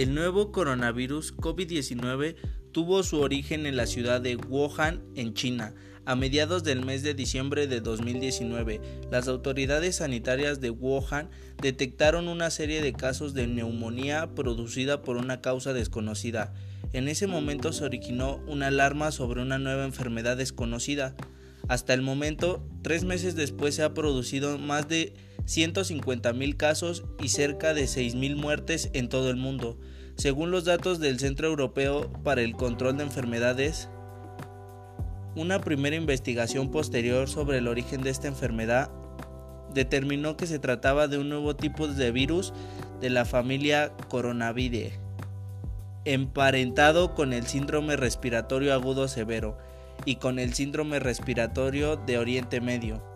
El nuevo coronavirus COVID-19 tuvo su origen en la ciudad de Wuhan, en China, a mediados del mes de diciembre de 2019. Las autoridades sanitarias de Wuhan detectaron una serie de casos de neumonía producida por una causa desconocida. En ese momento se originó una alarma sobre una nueva enfermedad desconocida. Hasta el momento, tres meses después se ha producido más de 150.000 casos y cerca de 6.000 muertes en todo el mundo. Según los datos del Centro Europeo para el Control de Enfermedades, una primera investigación posterior sobre el origen de esta enfermedad determinó que se trataba de un nuevo tipo de virus de la familia Coronavirus, emparentado con el síndrome respiratorio agudo severo y con el síndrome respiratorio de Oriente Medio.